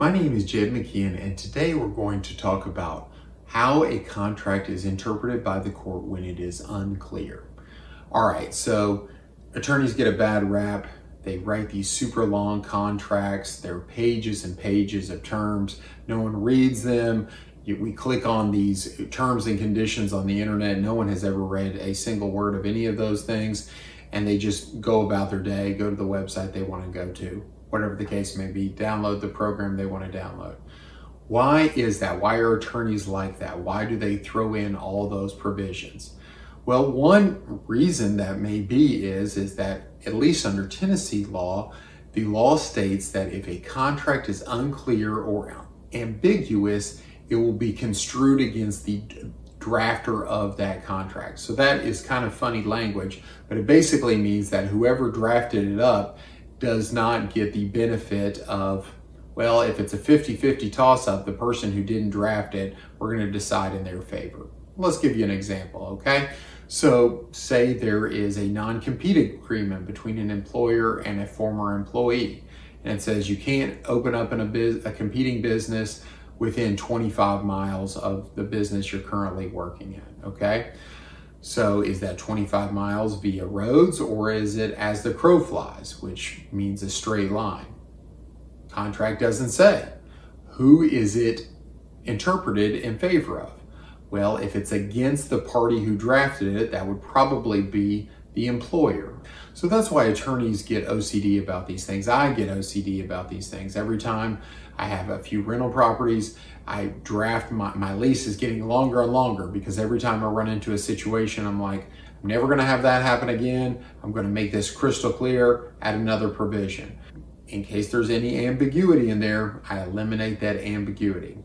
My name is Jed McKeehan, and today we're going to talk about how a contract is interpreted by the court when it is unclear. All right, so attorneys get a bad rap. They write these super long contracts. They're pages and pages of terms. No one reads them. We click on these terms and conditions on the internet. No one has ever read a single word of any of those things. And they just go about their day, go to the website they want to go to whatever the case may be, download the program they want to download. Why is that? Why are attorneys like that? Why do they throw in all those provisions? Well, one reason that may be is, is that at least under Tennessee law, the law states that if a contract is unclear or ambiguous, it will be construed against the drafter of that contract. So that is kind of funny language, but it basically means that whoever drafted it up does not get the benefit of, well, if it's a 50 50 toss up, the person who didn't draft it, we're going to decide in their favor. Let's give you an example, okay? So, say there is a non compete agreement between an employer and a former employee, and it says you can't open up in a, biz- a competing business within 25 miles of the business you're currently working in, okay? So is that 25 miles via roads or is it as the crow flies, which means a straight line? Contract doesn't say. Who is it interpreted in favor of? Well, if it's against the party who drafted it, that would probably be the employer. So that's why attorneys get OCD about these things. I get OCD about these things. Every time I have a few rental properties, I draft my, my lease is getting longer and longer because every time I run into a situation, I'm like, I'm never going to have that happen again. I'm going to make this crystal clear, add another provision. In case there's any ambiguity in there, I eliminate that ambiguity.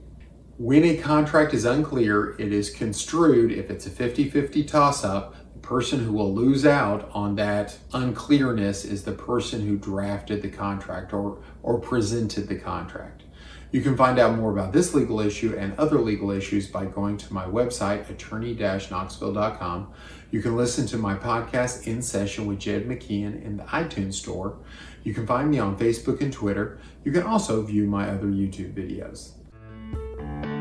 When a contract is unclear, it is construed, if it's a 50 50 toss up, person who will lose out on that unclearness is the person who drafted the contract or, or presented the contract. You can find out more about this legal issue and other legal issues by going to my website, attorney-knoxville.com. You can listen to my podcast, In Session with Jed McKeehan, in the iTunes Store. You can find me on Facebook and Twitter. You can also view my other YouTube videos.